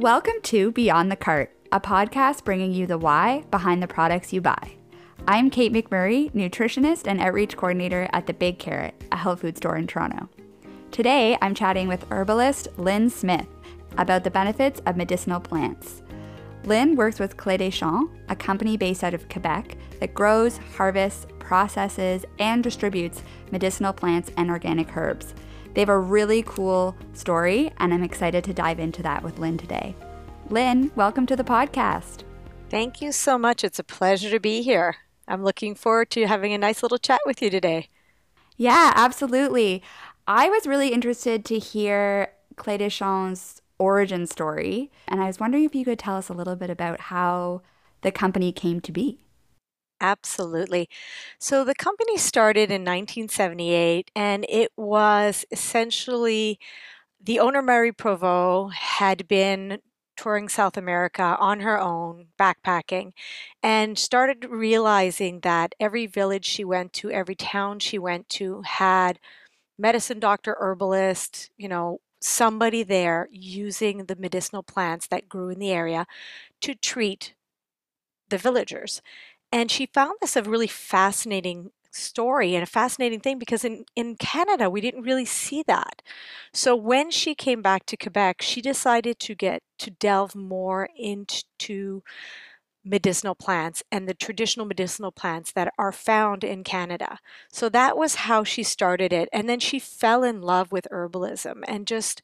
Welcome to Beyond the Cart, a podcast bringing you the why behind the products you buy. I'm Kate McMurray, nutritionist and outreach coordinator at the Big Carrot, a health food store in Toronto. Today, I'm chatting with herbalist Lyne Smith about the benefits of medicinal plants. Lyne works with Clef des Champs, a company based out of Quebec that grows, harvests, processes, and distributes medicinal plants and organic herbs. They have a really cool story, and I'm excited to dive into that with Lyne today. Lyne, welcome to the podcast. Thank you so much. It's a pleasure to be here. I'm looking forward to having a nice little chat with you today. Yeah, absolutely. I was really interested to hear Clef des Champs' origin story, and I was wondering if you could tell us a little bit about how the company came to be. Absolutely. So the company started in 1978 and it was essentially the owner, Marie Provost, had been touring South America on her own, backpacking, and started realizing that every village she went to, every town she went to had medicine doctor, herbalist, you know, somebody there using the medicinal plants that grew in the area to treat the villagers. And she found this a really fascinating story and a fascinating thing because in, in Canada, we didn't really see that. So when she came back to Quebec, she decided to get to delve more into medicinal plants and the traditional medicinal plants that are found in Canada. So that was how she started it. And then she fell in love with herbalism and just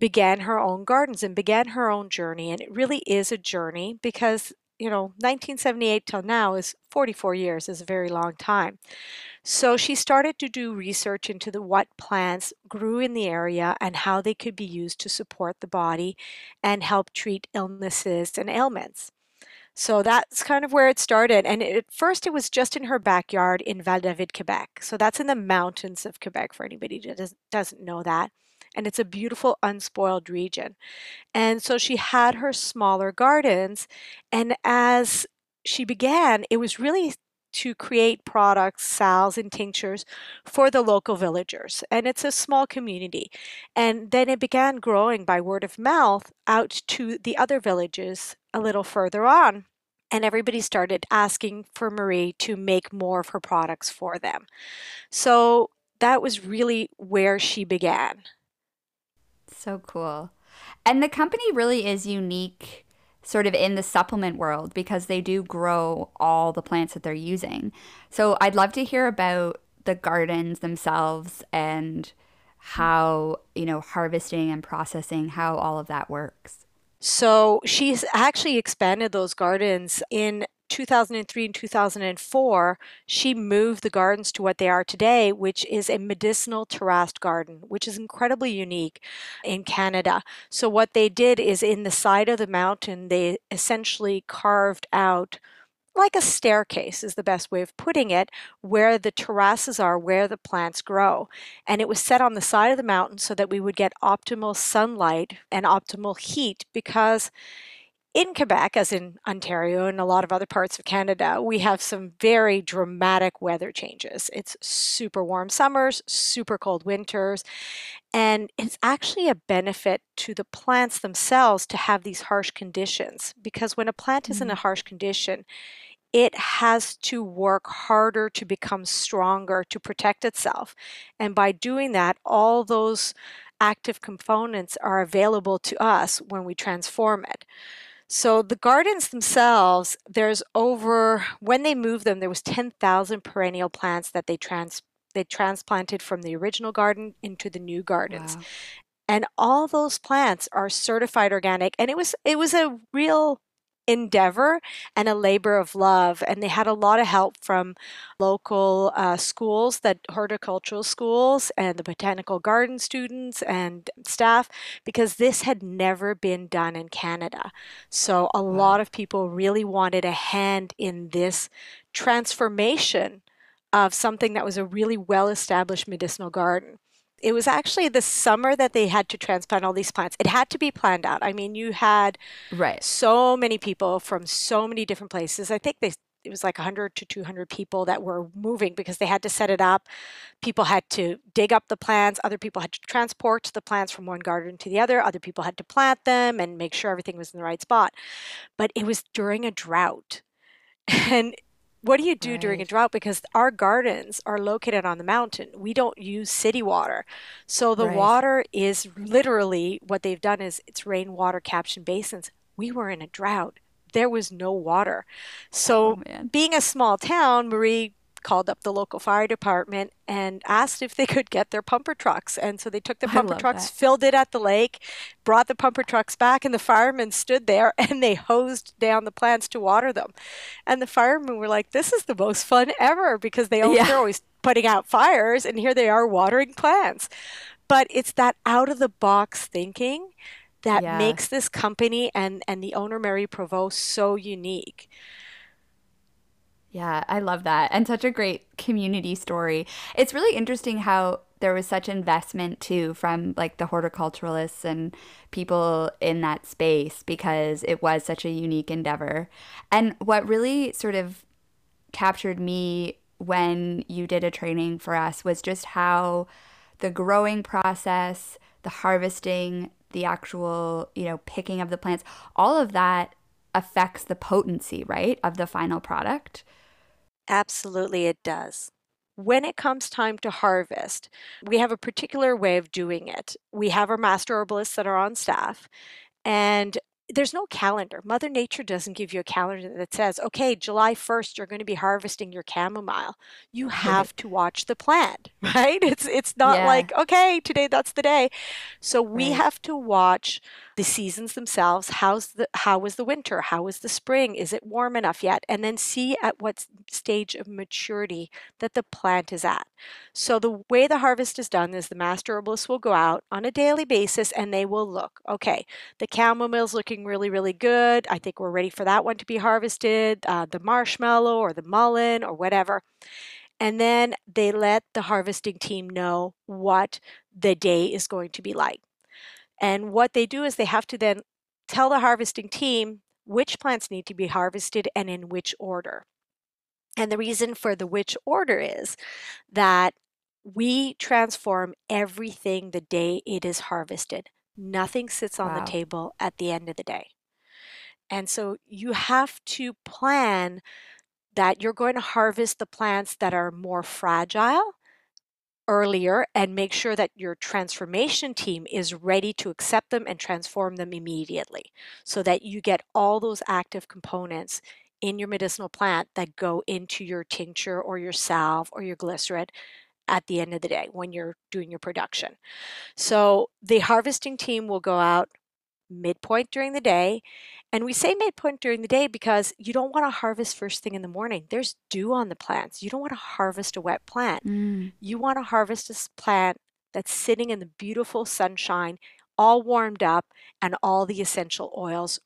began her own gardens and began her own journey. And it really is a journey because you know, 1978 till now is 44 years, is a very long time. So she started to do research into the what plants grew in the area and how they could be used to support the body and help treat illnesses and ailments. So that's kind of where it started. And at first, it was just in her backyard in Val David, Quebec. So that's in the mountains of Quebec for anybody that doesn't know that and it's a beautiful unspoiled region. And so she had her smaller gardens and as she began, it was really to create products, salves, and tinctures for the local villagers. And it's a small community. And then it began growing by word of mouth out to the other villages a little further on. And everybody started asking for Marie to make more of her products for them. So that was really where she began. So cool. And the company really is unique sort of in the supplement world because they do grow all the plants that they're using. So I'd love to hear about the gardens themselves and how, you know, harvesting and processing, how all of that works. So she's actually expanded those gardens in 2003 and 2004, she moved the gardens to what they are today, which is a medicinal terraced garden, which is incredibly unique in Canada. So, what they did is in the side of the mountain, they essentially carved out like a staircase is the best way of putting it, where the terraces are, where the plants grow. And it was set on the side of the mountain so that we would get optimal sunlight and optimal heat because in Quebec, as in Ontario and a lot of other parts of Canada, we have some very dramatic weather changes. It's super warm summers, super cold winters, and it's actually a benefit to the plants themselves to have these harsh conditions because when a plant is in a mm. harsh condition, it has to work harder to become stronger to protect itself. And by doing that, all those active components are available to us when we transform it. So the gardens themselves, there's over when they moved them, there was 10,000 perennial plants that they trans they transplanted from the original garden into the new gardens. Wow. And all those plants are certified organic and it was it was a real endeavor and a labor of love. And they had a lot of help from local uh, schools, that horticultural schools, and the botanical garden students and staff, because this had never been done in Canada. So a lot of people really wanted a hand in this transformation of something that was a really well established medicinal garden it was actually the summer that they had to transplant all these plants. It had to be planned out. I mean, you had right so many people from so many different places. I think they it was like 100 to 200 people that were moving because they had to set it up. People had to dig up the plants, other people had to transport the plants from one garden to the other, other people had to plant them and make sure everything was in the right spot. But it was during a drought. And what do you do right. during a drought? Because our gardens are located on the mountain. We don't use city water. So the right. water is literally what they've done is it's rainwater caption basins. We were in a drought. There was no water. So oh, being a small town, Marie called up the local fire department and asked if they could get their pumper trucks. And so they took the pumper trucks, that. filled it at the lake, brought the pumper trucks back, and the firemen stood there and they hosed down the plants to water them. And the firemen were like, This is the most fun ever because they always, yeah. they're always putting out fires, and here they are watering plants. But it's that out of the box thinking that yeah. makes this company and, and the owner, Marie Provost, so unique. Yeah, I love that. And such a great community story. It's really interesting how there was such investment too from like the horticulturalists and people in that space because it was such a unique endeavor. And what really sort of captured me when you did a training for us was just how the growing process, the harvesting, the actual, you know, picking of the plants, all of that affects the potency, right, of the final product. Absolutely, it does. When it comes time to harvest, we have a particular way of doing it. We have our master herbalists that are on staff, and there's no calendar. Mother Nature doesn't give you a calendar that says, okay, July 1st, you're going to be harvesting your chamomile. You have to watch the plant, right? It's, it's not yeah. like, okay, today that's the day. So we right. have to watch the seasons themselves. How's the, how was the winter? How was the spring? Is it warm enough yet? And then see at what stage of maturity that the plant is at. So the way the harvest is done is the master herbalist will go out on a daily basis and they will look, okay, the chamomile's looking really, really good. I think we're ready for that one to be harvested. Uh, the marshmallow or the mullein or whatever. And then they let the harvesting team know what the day is going to be like. And what they do is they have to then tell the harvesting team which plants need to be harvested and in which order. And the reason for the which order is that we transform everything the day it is harvested. Nothing sits on wow. the table at the end of the day. And so you have to plan that you're going to harvest the plants that are more fragile earlier and make sure that your transformation team is ready to accept them and transform them immediately so that you get all those active components in your medicinal plant that go into your tincture or your salve or your glycerin at the end of the day when you're doing your production. So the harvesting team will go out midpoint during the day. And we say midpoint during the day because you don't want to harvest first thing in the morning. There's dew on the plants. You don't want to harvest a wet plant. Mm. You want to harvest a plant that's sitting in the beautiful sunshine, all warmed up, and all the essential oils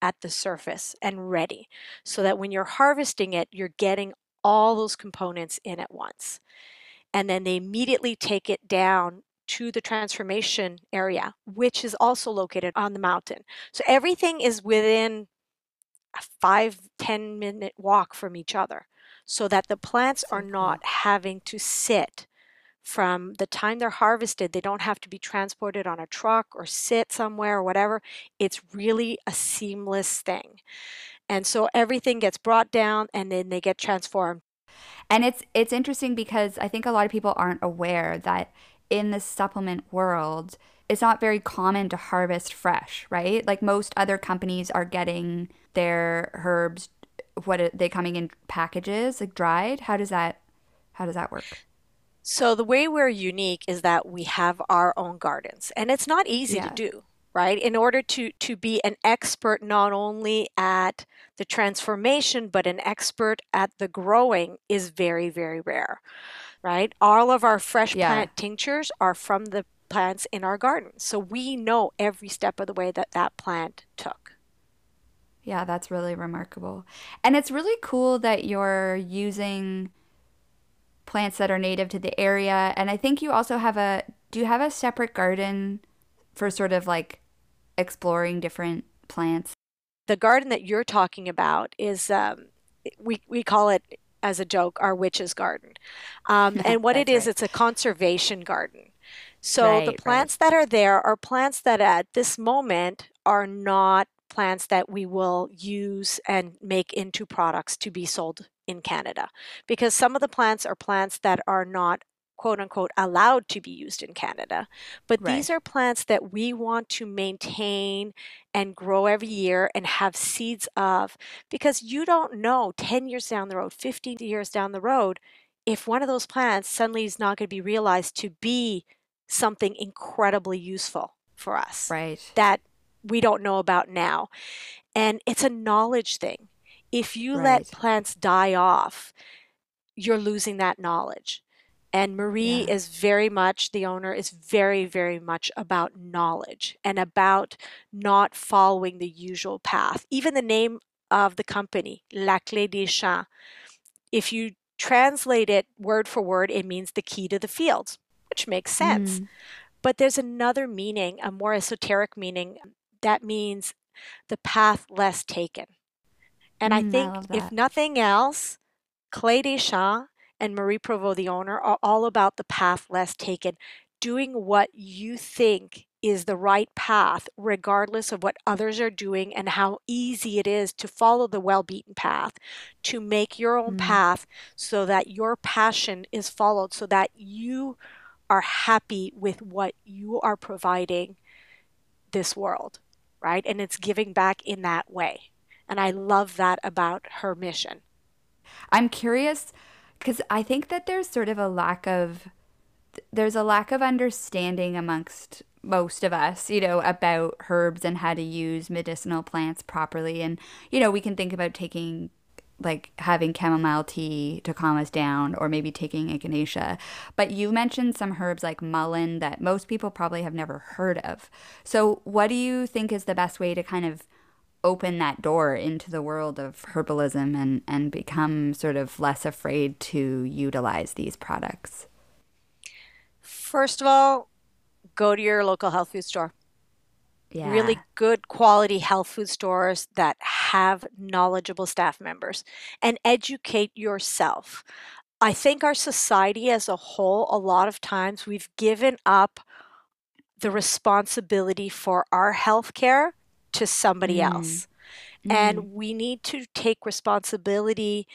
at the surface and ready. So that when you're harvesting it, you're getting all those components in at once. And then they immediately take it down to the transformation area, which is also located on the mountain. So everything is within a five, 10 minute walk from each other so that the plants are not having to sit from the time they're harvested. They don't have to be transported on a truck or sit somewhere or whatever. It's really a seamless thing. And so everything gets brought down and then they get transformed. And it's it's interesting because I think a lot of people aren't aware that in the supplement world, it's not very common to harvest fresh, right? Like most other companies are getting their herbs what are they coming in packages like dried? How does that how does that work? So the way we're unique is that we have our own gardens and it's not easy yeah. to do, right? In order to to be an expert not only at the transformation but an expert at the growing is very very rare right? All of our fresh yeah. plant tinctures are from the plants in our garden. So we know every step of the way that that plant took. Yeah, that's really remarkable. And it's really cool that you're using plants that are native to the area. And I think you also have a do you have a separate garden for sort of like exploring different plants? The garden that you're talking about is um, we, we call it as a joke our witch's garden. Um, and what it is, right. it's a conservation garden. So the Right, right. plants that are there are plants that at this moment are not plants that we will use and make into products to be sold in Canada. Because some of the plants are plants that are not quote unquote allowed to be used in Canada. But Right. these are plants that we want to maintain and grow every year and have seeds of because you don't know 10 years down the road, 15 years down the road, if one of those plants suddenly is not going to be realized to be something incredibly useful for us Right. that we don't know about now. And it's a knowledge thing. If you Right. let plants die off, you're losing that knowledge. And Marie Yeah. is very much, the owner is very, very much about knowledge and about not following the usual path. Even the name of the company, La Clef des Champs, if you translate it word for word, it means the key to the fields, which makes sense. Mm. But there's another meaning, a more esoteric meaning, that means the path less taken. And I Mm, I think, love if nothing else, Clef des Champs and Marie Provost, the owner, are all about the path less taken, doing what you think is the right path, regardless of what others are doing and how easy it is to follow the well beaten path, to make your own Mm. path so that your passion is followed, so that you are happy with what you are providing this world, right? And it's giving back in that way. And I love that about her mission. I'm curious because I think that there's sort of a lack of there's a lack of understanding amongst most of us, you know, about herbs and how to use medicinal plants properly. And you know, we can think about taking like having chamomile tea to calm us down or maybe taking echinacea. But you mentioned some herbs like mullein that most people probably have never heard of. So, what do you think is the best way to kind of open that door into the world of herbalism and, and become sort of less afraid to utilize these products? First of all, go to your local health food store. Yeah. Really good quality health food stores that have knowledgeable staff members and educate yourself. I think our society as a whole, a lot of times we've given up the responsibility for our health care to somebody Mm. else. Mm. And we need to take responsibility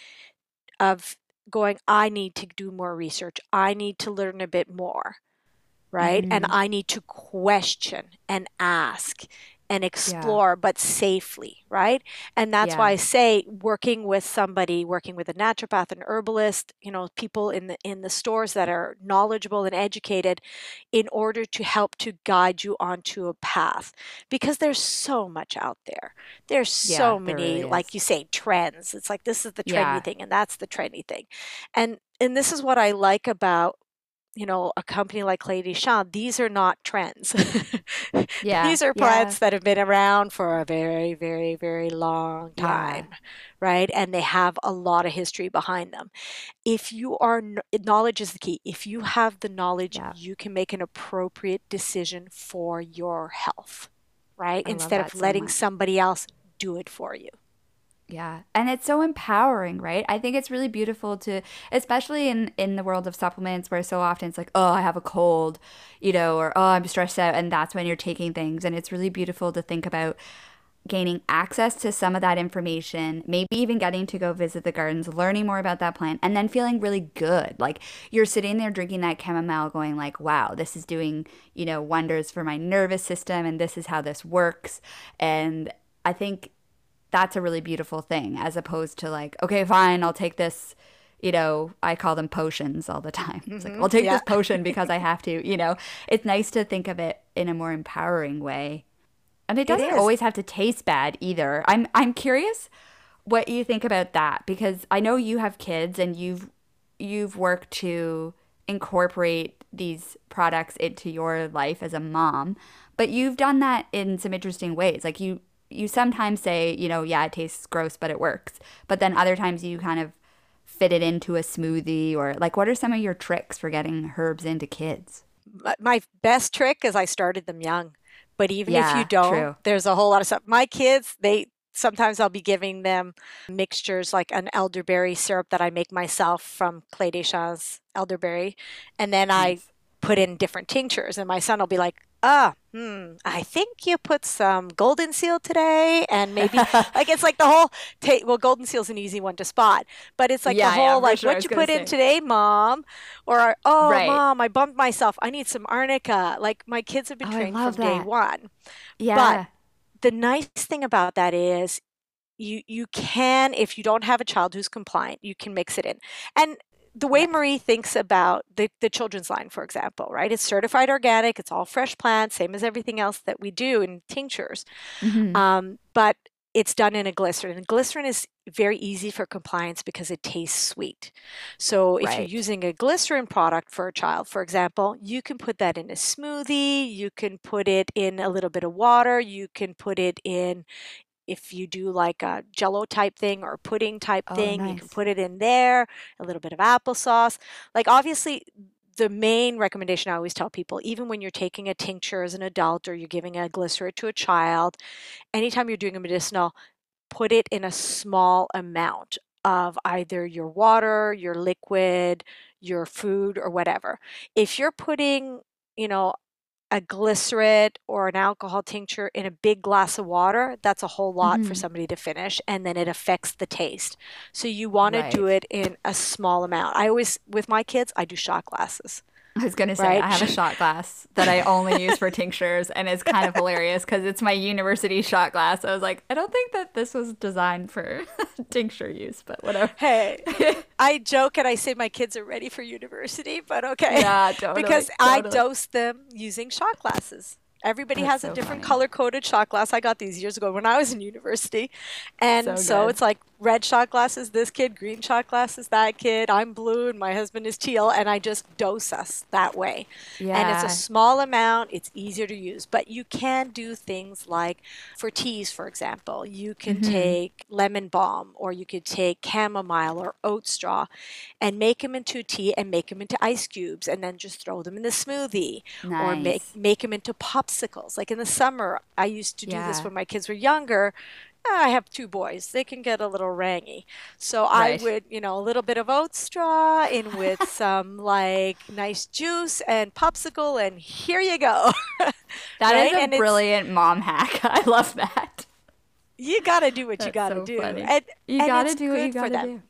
of going, I need to do more research. I need to learn a bit more, right? And Mhm. I need to question and ask and explore, but safely, right? And that's why I say working with somebody, working with a naturopath, an herbalist, you know, people in the in the stores that are knowledgeable and educated in order to help to guide you onto a path because there's so much out there. There's so Yeah, there many, really like you say, trends. It's like this is the trendy Yeah. thing and that's the trendy thing. And and this is what I like about you know, a company like Lady Deschamps, these are not trends. Yeah. These are Yeah. plants that have been around for a very, very, very long Yeah. time, right? And they have a lot of history behind them. If you are, knowledge is the key. If you have the knowledge, Yeah. you can make an appropriate decision for your health, right? I Instead of so letting much. somebody else do it for you. Yeah. And it's so empowering, right? I think it's really beautiful to especially in in the world of supplements where so often it's like, "Oh, I have a cold," you know, or "Oh, I'm stressed out," and that's when you're taking things and it's really beautiful to think about gaining access to some of that information, maybe even getting to go visit the gardens, learning more about that plant, and then feeling really good. Like you're sitting there drinking that chamomile going like, "Wow, this is doing, you know, wonders for my nervous system and this is how this works." And I think that's a really beautiful thing as opposed to like, okay, fine, I'll take this. You know, I call them potions all the time. It's like, I'll mm-hmm. take yeah. this potion because I have to. You know, it's nice to think of it in a more empowering way. And it It doesn't is. always have to taste bad either. I'm I'm curious what you think about that because I know you have kids and you've you've worked to incorporate these products into your life as a mom, but you've done that in some interesting ways. Like you you sometimes say, you know, yeah, it tastes gross, but it works. But then other times you kind of fit it into a smoothie or like what are some of your tricks for getting herbs into kids? my, best trick is I started them young. But even if you don't, true. there's a whole lot of stuff. My kids, they sometimes I'll be giving them mixtures like an elderberry syrup that I make myself from Clef des Champs elderberry. And then I put in different tinctures. And my son will be like, ah, hmm, I think you put some golden seal today, and maybe like it's like the whole. Ta- well, golden seal's an easy one to spot, but it's like Yeah, the whole like sure, what you put in today, mom, or oh, Right. mom, I bumped myself. I need some arnica. Like my kids have been Oh, trained from day one. Yeah. But the nice thing about that is. You, you can if you don't have a child who's compliant you can mix it in and the way Marie thinks about the, the children's line, for example, right? It's certified organic, it's all fresh plants, same as everything else that we do in tinctures. Mhm. Um, but it's done in a glycerin. And glycerin is very easy for compliance because it tastes sweet. So if you're using a glycerin product for a child, for example, you can put that in a smoothie, you can put it in a little bit of water, you can put it in if you do like a jello type thing or pudding type Oh, thing, you can put it in there, a little bit of applesauce. Like obviously the main recommendation I always tell people, even when you're taking a tincture as an adult or you're giving a glycerin to a child, anytime you're doing a medicinal, put it in a small amount of either your water, your liquid, your food, or whatever. If you're putting, you know, a glycerin or an alcohol tincture in a big glass of water, that's a whole lot for Mhm. somebody to finish, and then it affects the taste. So you want to do it in a small amount. I always, with my kids, I do shot glasses, I was gonna say right? I have a shot glass that I only use for tinctures, and it's kind of hilarious because it's my university shot glass. I was like, I don't think that this was designed for tincture use, but whatever. Hey, I joke and I say my kids are ready for university, but okay. Yeah, totally. because I dose them using shot glasses. Everybody That's has so a different funny. color coded shot glass. I got these years ago when I was in university. And So so, it's like red shot glasses, this kid, green shot glasses, that kid. I'm blue and my husband is teal. And I just dose us that way. Yeah. And it's a small amount, it's easier to use. But you can do things like for teas, for example, you can Mhm. take lemon balm or you could take chamomile or oat straw and make them into tea and make them into ice cubes and then just throw them in the smoothie or make make them into popsicles. Like in the summer, I used to do this when my kids were younger. Ah, I have two boys. They can get a little rangy. So Right. I would, you know, a little bit of oat straw in with some like nice juice and popsicle and here you go. That is right? a And brilliant mom hack. I love that. You got to do what you got to so do. funny. And, You and gotta do what you for gotta them. do.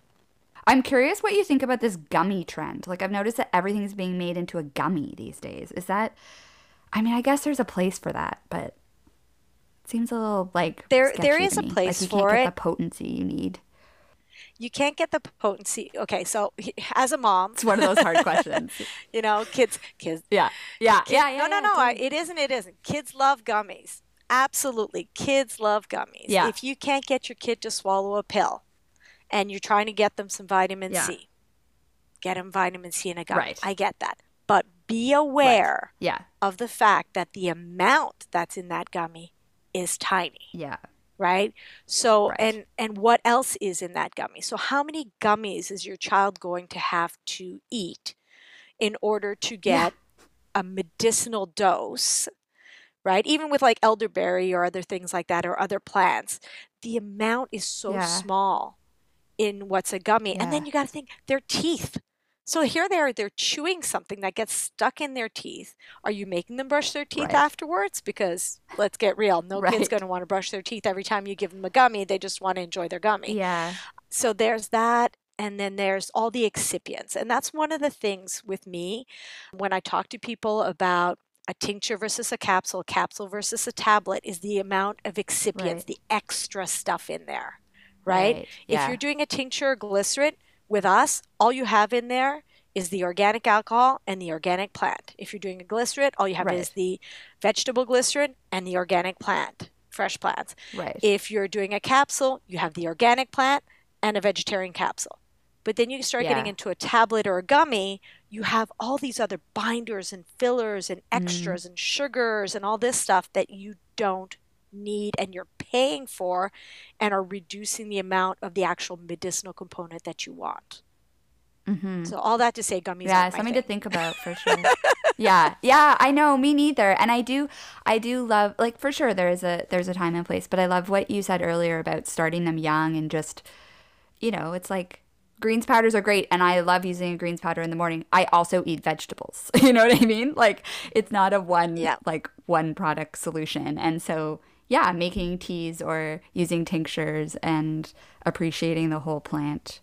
I'm curious what you think about this gummy trend. Like I've noticed that everything's being made into a gummy these days. Is that I mean, I guess there's a place for that, but it seems a little like There- there is a place like you for can't it. the potency you need. You can't get the potency. Okay, so as a mom, It's one of those hard questions. you know, kids, kids, Yeah. Yeah. Kid- yeah, yeah. no, no, yeah, no. I, it isn't. It isn't. Kids love gummies. Absolutely. Kids love gummies. Yeah. If you can't get your kid to swallow a pill and you're trying to get them some vitamin Yeah. C, get them vitamin C in a gummy. Right. I get that. Be aware Yeah. of the fact that the amount that's in that gummy is tiny Yeah. right so Right. and and what else is in that gummy so how many gummies is your child going to have to eat in order to Yeah. get a medicinal dose right even with like elderberry or other things like that or other plants the amount is so Yeah. small in what's a gummy and then you got to think their teeth so here they are they're chewing something that gets stuck in their teeth are you making them brush their teeth Right. afterwards because let's get real no kid's going to want to brush their teeth every time you give them a gummy they just want to enjoy their gummy Yeah. so there's that and then there's all the excipients and that's one of the things with me when i talk to people about a tincture versus a capsule capsule versus a tablet is the amount of excipients Right. the extra stuff in there right, if Yeah. you're doing a tincture or glycerin with us all you have in there is the organic alcohol and the organic plant if you're doing a glycerin all you have Right. is the vegetable glycerin and the organic plant fresh plants right. if you're doing a capsule, you have the organic plant and a vegetarian capsule. But then you start getting into a tablet or a gummy, you have all these other binders and fillers and Mm-hmm. extras and sugars and all this stuff that you don't need and you're paying for and are reducing the amount of the actual medicinal component that you want. Mm-hmm. So all that to say, gummies. Yeah, something thing. to think about for sure. yeah, yeah, I know. Me neither. And I do, I do love like for sure. There is a there's a time and place, but I love what you said earlier about starting them young and just, you know, it's like greens powders are great, and I love using a greens powder in the morning. I also eat vegetables. You know what I mean? Like it's not a one Yeah. like one product solution, and so. Yeah, making teas or using tinctures and appreciating the whole plant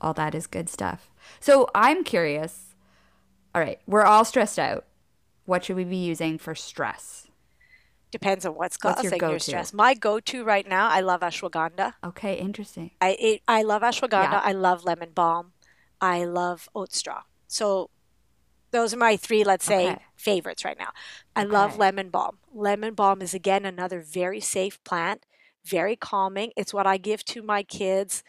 all that is good stuff. So I'm curious. All right, we're all stressed out. What should we be using for stress? Depends on what's What's your causing your, go-to? stress. My go-to right now, I love ashwagandha. Okay, interesting. I it, I love ashwagandha. Yeah. I love lemon balm. I love oat straw. So those are my three, let's say, Okay. favorites right now. I love lemon balm. Lemon balm is again another very safe plant, very calming. It's what I give to my kids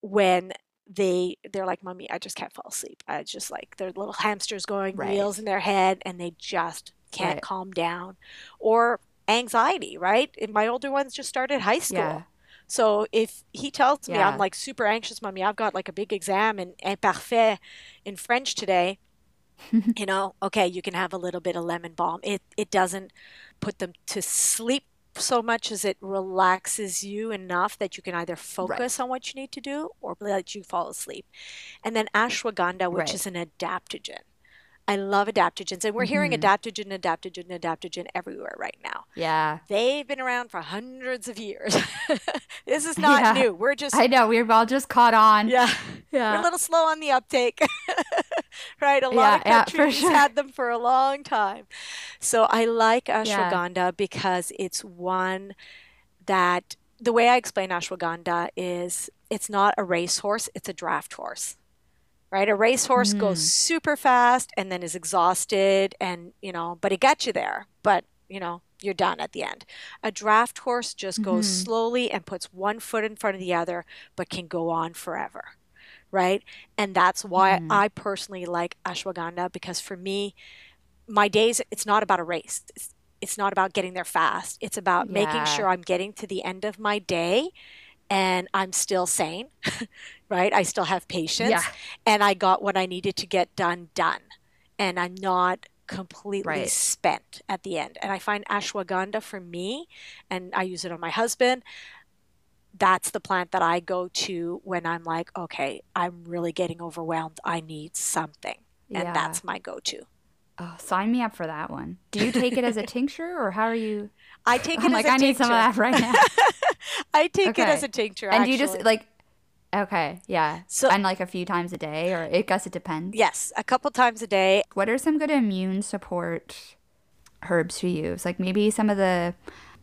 when they they're like, "Mommy, I just can't fall asleep." I just like their little hamsters going Right. wheels in their head and they just can't Right. calm down. Or anxiety, right? And my older ones just started high school. Yeah. So if he tells me Yeah. I'm like super anxious, mommy, I've got like a big exam in imparfait in French today, you know, okay, you can have a little bit of lemon balm. It it doesn't put them to sleep so much as it relaxes you enough that you can either focus on what you need to do or let you fall asleep. And then ashwagandha, which Right. is an adaptogen. I love adaptogens, and we're hearing Mhm. adaptogen, adaptogen, adaptogen everywhere right now. Yeah. They've been around for hundreds of years. this is not Yeah. new. We're just I know we've all just caught on. yeah, Yeah. we're a little slow on the uptake. right? A lot Yeah, of yeah, countries sure. had them for a long time. So I like ashwagandha because it's one that the way I explain ashwagandha is it's not a racehorse, it's a draft horse. Right? A racehorse goes Mm. super fast and then is exhausted and, you know, but it got you there. But, you know, you're done at the end. A draft horse just goes Mhm. slowly and puts one foot in front of the other, but can go on forever. Right? And that's why Mhm. I personally like ashwagandha because for me, my days, it's not about a race. It's, it's not about getting there fast. It's about making sure I'm getting to the end of my day and I'm still sane, right? I still have patience Yeah. and I got what I needed to get done done. And I'm not completely Right. spent at the end. And I find ashwagandha for me, and I use it on my husband. That's the plant that I go to when I'm like, okay, I'm really getting overwhelmed. I need something. And Yeah. that's my go to. Oh, sign me up for that one. Do you take it as a tincture or how are you? I take it I'm as like, a I need some of tincture. that right now. I take it as a tincture. and do you just like, okay, yeah. So- and like a few times a day or I guess it depends. yes, a couple times a day. What are some good immune support herbs to use? Like maybe some of the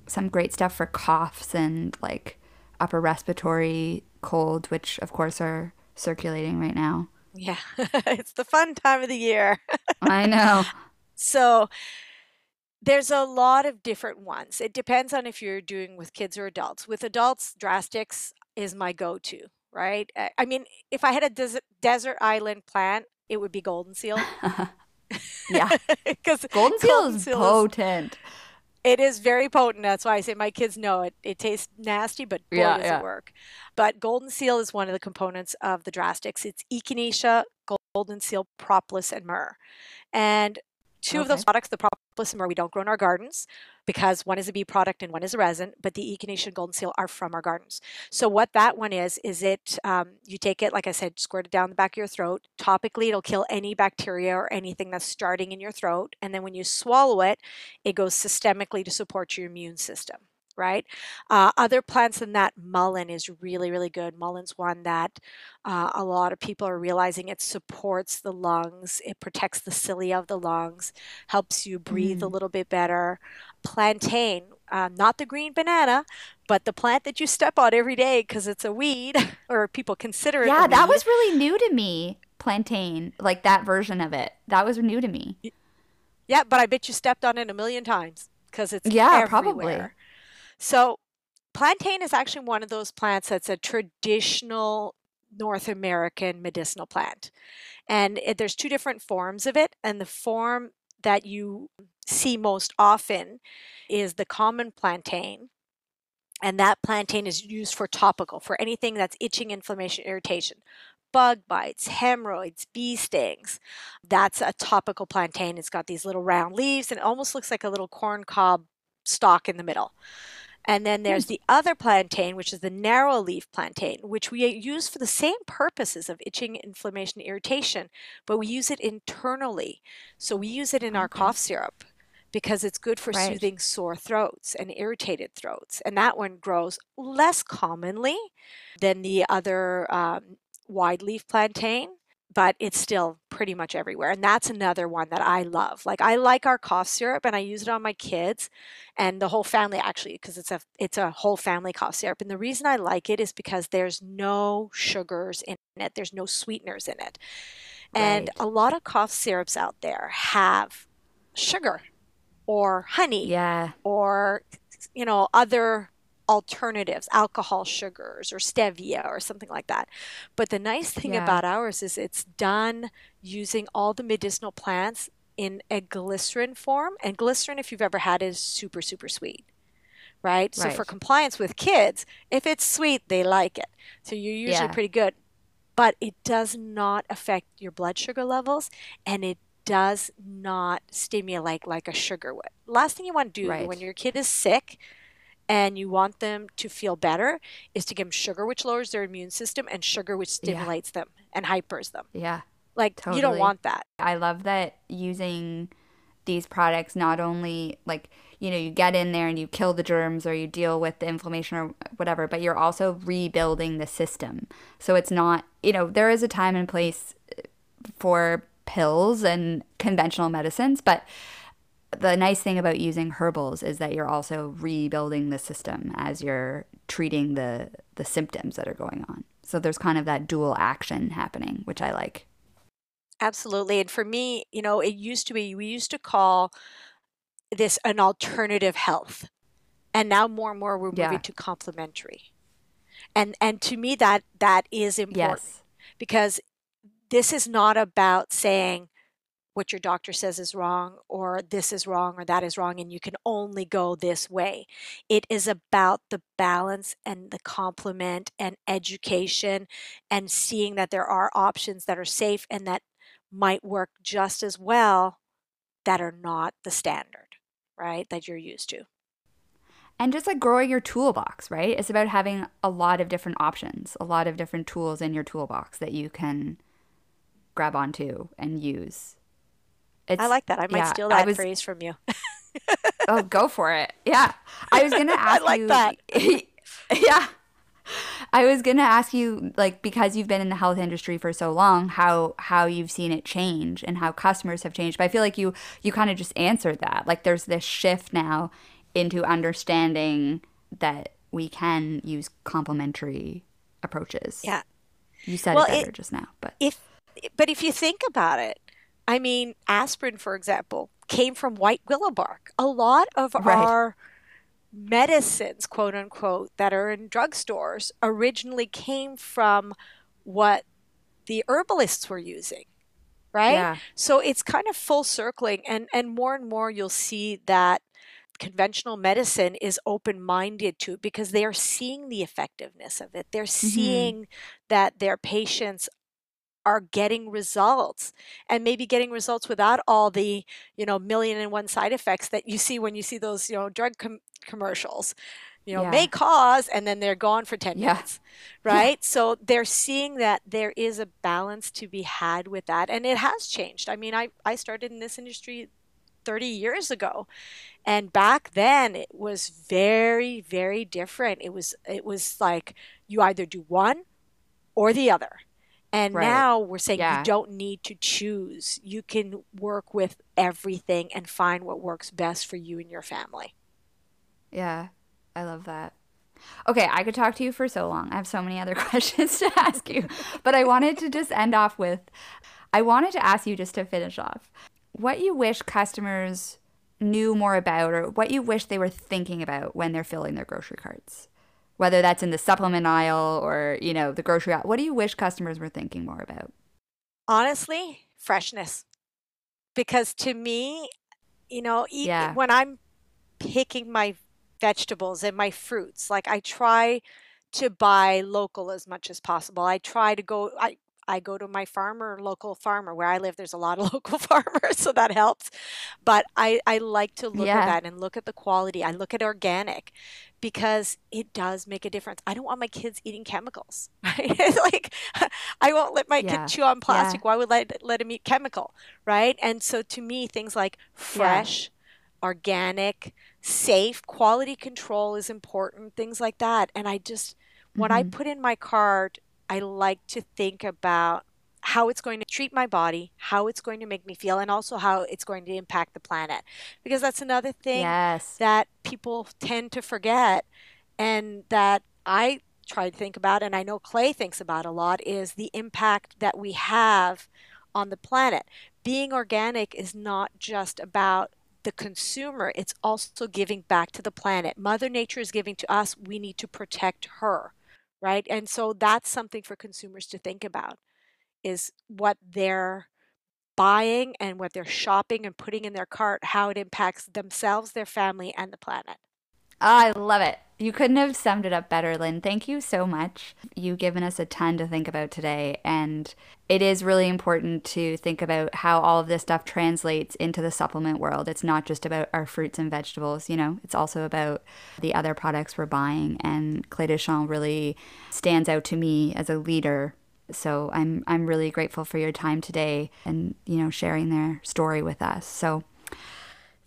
some great stuff for coughs and like upper respiratory cold, which of course are circulating right now. Yeah, it's the fun time of the year. I know. So there's a lot of different ones. It depends on if you're doing with kids or adults. With adults, drastics is my go-to, right? I mean, if I had a desert, desert island plant, it would be golden seal. yeah. Because Golden seal is potent. It is very potent. That's why I say my kids know it. It tastes nasty, but boy, Yeah, does yeah. it work. But golden seal is one of the components of the drastics. It's echinacea, golden seal, propolis, and myrrh. And two of those products, the propolis and myrrh, we don't grow in our gardens because one is a bee product and one is a resin, but the echinacea and golden seal are from our gardens. So what that one is, is it, um, you take it, like I said, squirt it down the back of your throat. Topically, it'll kill any bacteria or anything that's starting in your throat. And then when you swallow it, it goes systemically to support your immune system right uh, other plants than that mullein is really really good mullein's one that uh, a lot of people are realizing it supports the lungs it protects the cilia of the lungs helps you breathe a Mm. little bit better plantain uh, not the green banana but the plant that you step on every day because it's a weed or people consider it a Yeah, that was really new to me. Plantain, like that version of it. That was new to me. Yeah, but I bet you stepped on it a million times because it's Yeah, probably. So, plantain is actually one of those plants that's a traditional North American medicinal plant. And it, there's two different forms of it. And the form that you see most often is the common plantain. And that plantain is used for topical, for anything that's itching, inflammation, irritation. bug bites, hemorrhoids, bee stings. That's a topical plantain. It's got these little round leaves and it almost looks like a little corn cob stalk in the middle. And then there's the other plantain, which is the narrow leaf plantain, which we use for the same purposes of itching, inflammation, irritation, but we use it internally. So we use it in our Okay. cough syrup because it's good for Right. soothing sore throats and irritated throats. And that one grows less commonly than the other um, wide leaf plantain, but it's still pretty much everywhere. And that's another one that I love. Like I like our cough syrup and I use it on my kids and the whole family actually because it's a it's a whole family cough syrup. And the reason I like it is because there's no sugars in it. There's no sweeteners in it. And Right. a lot of cough syrups out there have sugar or honey Yeah. or you know other alternatives alcohol sugars or stevia or something like that but the nice thing Yeah. about ours is it's done using all the medicinal plants in a glycerin form and glycerin if you've ever had it is super super sweet right so for compliance with kids if it's sweet they like it so you're usually Yeah. pretty good but it does not affect your blood sugar levels and it does not stimulate like a sugar would. Last thing you want to do when your kid is sick and you want them to feel better is to give them sugar, which lowers their immune system, and sugar, which Yeah. stimulates them and hypers them. Yeah. Like, you don't want that. I love that using these products not only like you know you get in there and you kill the germs or you deal with the inflammation or whatever but you're also rebuilding the system so it's not you know there is a time and place for pills and conventional medicines but the nice thing about using herbals is that you're also rebuilding the system as you're treating the the symptoms that are going on so there's kind of that dual action happening which i like Absolutely. And for me, you know, it used to be, we used to call this an alternative health. And now more and more we're Yeah. moving to complementary. And and to me that that is important. yes because this is not about saying what your doctor says is wrong or this is wrong or that is wrong and you can only go this way. It is about the balance and the complement and education and seeing that there are options that are safe and that might work just as well that are not the standard, right? That you're used to. And just like growing your toolbox, right? It's about having a lot of different options, a lot of different tools in your toolbox that you can grab onto and use. It's, I like that. I might yeah, steal that was- phrase from you. Oh, go for it. Yeah. I was going to ask I like you. that. yeah. I was going to ask you like because you've been in the health industry for so long, how how you've seen it change and how customers have changed. But I feel like you you kind of just answered that. Like there's this shift now into understanding that we can use complementary approaches. Yeah. You said Well, it it- just now, but if but if you think about it i mean aspirin for example came from white willow bark a lot of Right. our medicines quote unquote that are in drugstores originally came from what the herbalists were using right yeah. so it's kind of full circling and and more and more you'll see that conventional medicine is open minded to it because they are seeing the effectiveness of it they're mm-hmm. seeing that their patients are getting results and maybe getting results without all the you know million and one side effects that you see when you see those you know drug com- commercials you know Yeah. may cause and then they're gone for 10 Yeah. minutes right? So they're seeing that there is a balance to be had with that and it has changed. I mean i, I started in this industry 30 years ago and back then it was very very different. It was it was like you either do one or the other and Right. now we're saying Yeah. you don't need to choose you can work with everything and find what works best for you and your family Yeah, I love that. Okay, I could talk to you for so long. I have so many other questions to ask you, but I wanted to just end off with I wanted to ask you just to finish off what you wish customers knew more about or what you wish they were thinking about when they're filling their grocery carts. Whether that's in the supplement aisle or, you know, the grocery aisle. What do you wish customers were thinking more about? honestly freshness because to me you know e- Yeah. when i'm picking my vegetables and my fruits like i try to buy local as much as possible i try to go i I go to my farmer, local farmer. Where I live, there's a lot of local farmers, so that helps. But I, I like to look at that and look at the quality. I look at organic because it does make a difference. I don't want my kids eating chemicals, right? like I won't let my kid chew on Yeah. plastic. Why would I let, let him eat chemical, right? And so to me, things like Yeah. fresh, organic, safe, quality control is important, things like that. And I just, when I hmm put in my cart, I like to think about how it's going to treat my body, how it's going to make me feel, and also how it's going to impact the planet. Because that's another thing Yes. that people tend to forget and that I try to think about, and I know Clef thinks about a lot, is the impact that we have on the planet. Being organic is not just about the consumer, it's also giving back to the planet. Mother Nature is giving to us, we need to protect her, right? And so that's something for consumers to think about is what they're buying and what they're shopping and putting in their cart, how it impacts themselves, their family, and the planet. I love it. You couldn't have summed it up better, Lyne. Thank you so much. You've given us a ton to think about today. And it is really important to think about how all of this stuff translates into the supplement world. It's not just about our fruits and vegetables, you know, it's also about the other products we're buying. And Clef des Champs really stands out to me as a leader. So I'm I'm really grateful for your time today and, you know, sharing their story with us. So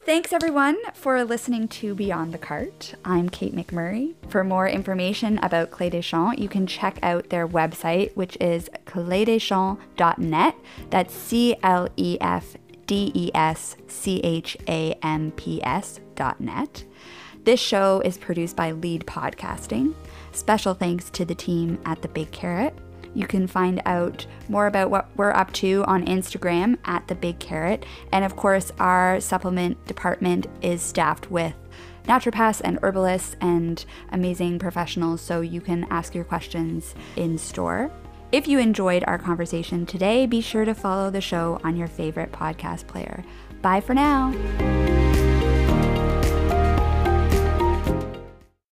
Thanks everyone for listening to Beyond the Cart. I'm Kate McMurray. For more information about Clef des Champs, you can check out their website, which is clefdeschamps.net. That's C L E F D E S C H A M P S dot net. This show is produced by Lead Podcasting. Special thanks to the team at The Big Carrot. You can find out more about what we're up to on Instagram at The Big Carrot. And of course, our supplement department is staffed with naturopaths and herbalists and amazing professionals, so you can ask your questions in store. If you enjoyed our conversation today, be sure to follow the show on your favorite podcast player. Bye for now.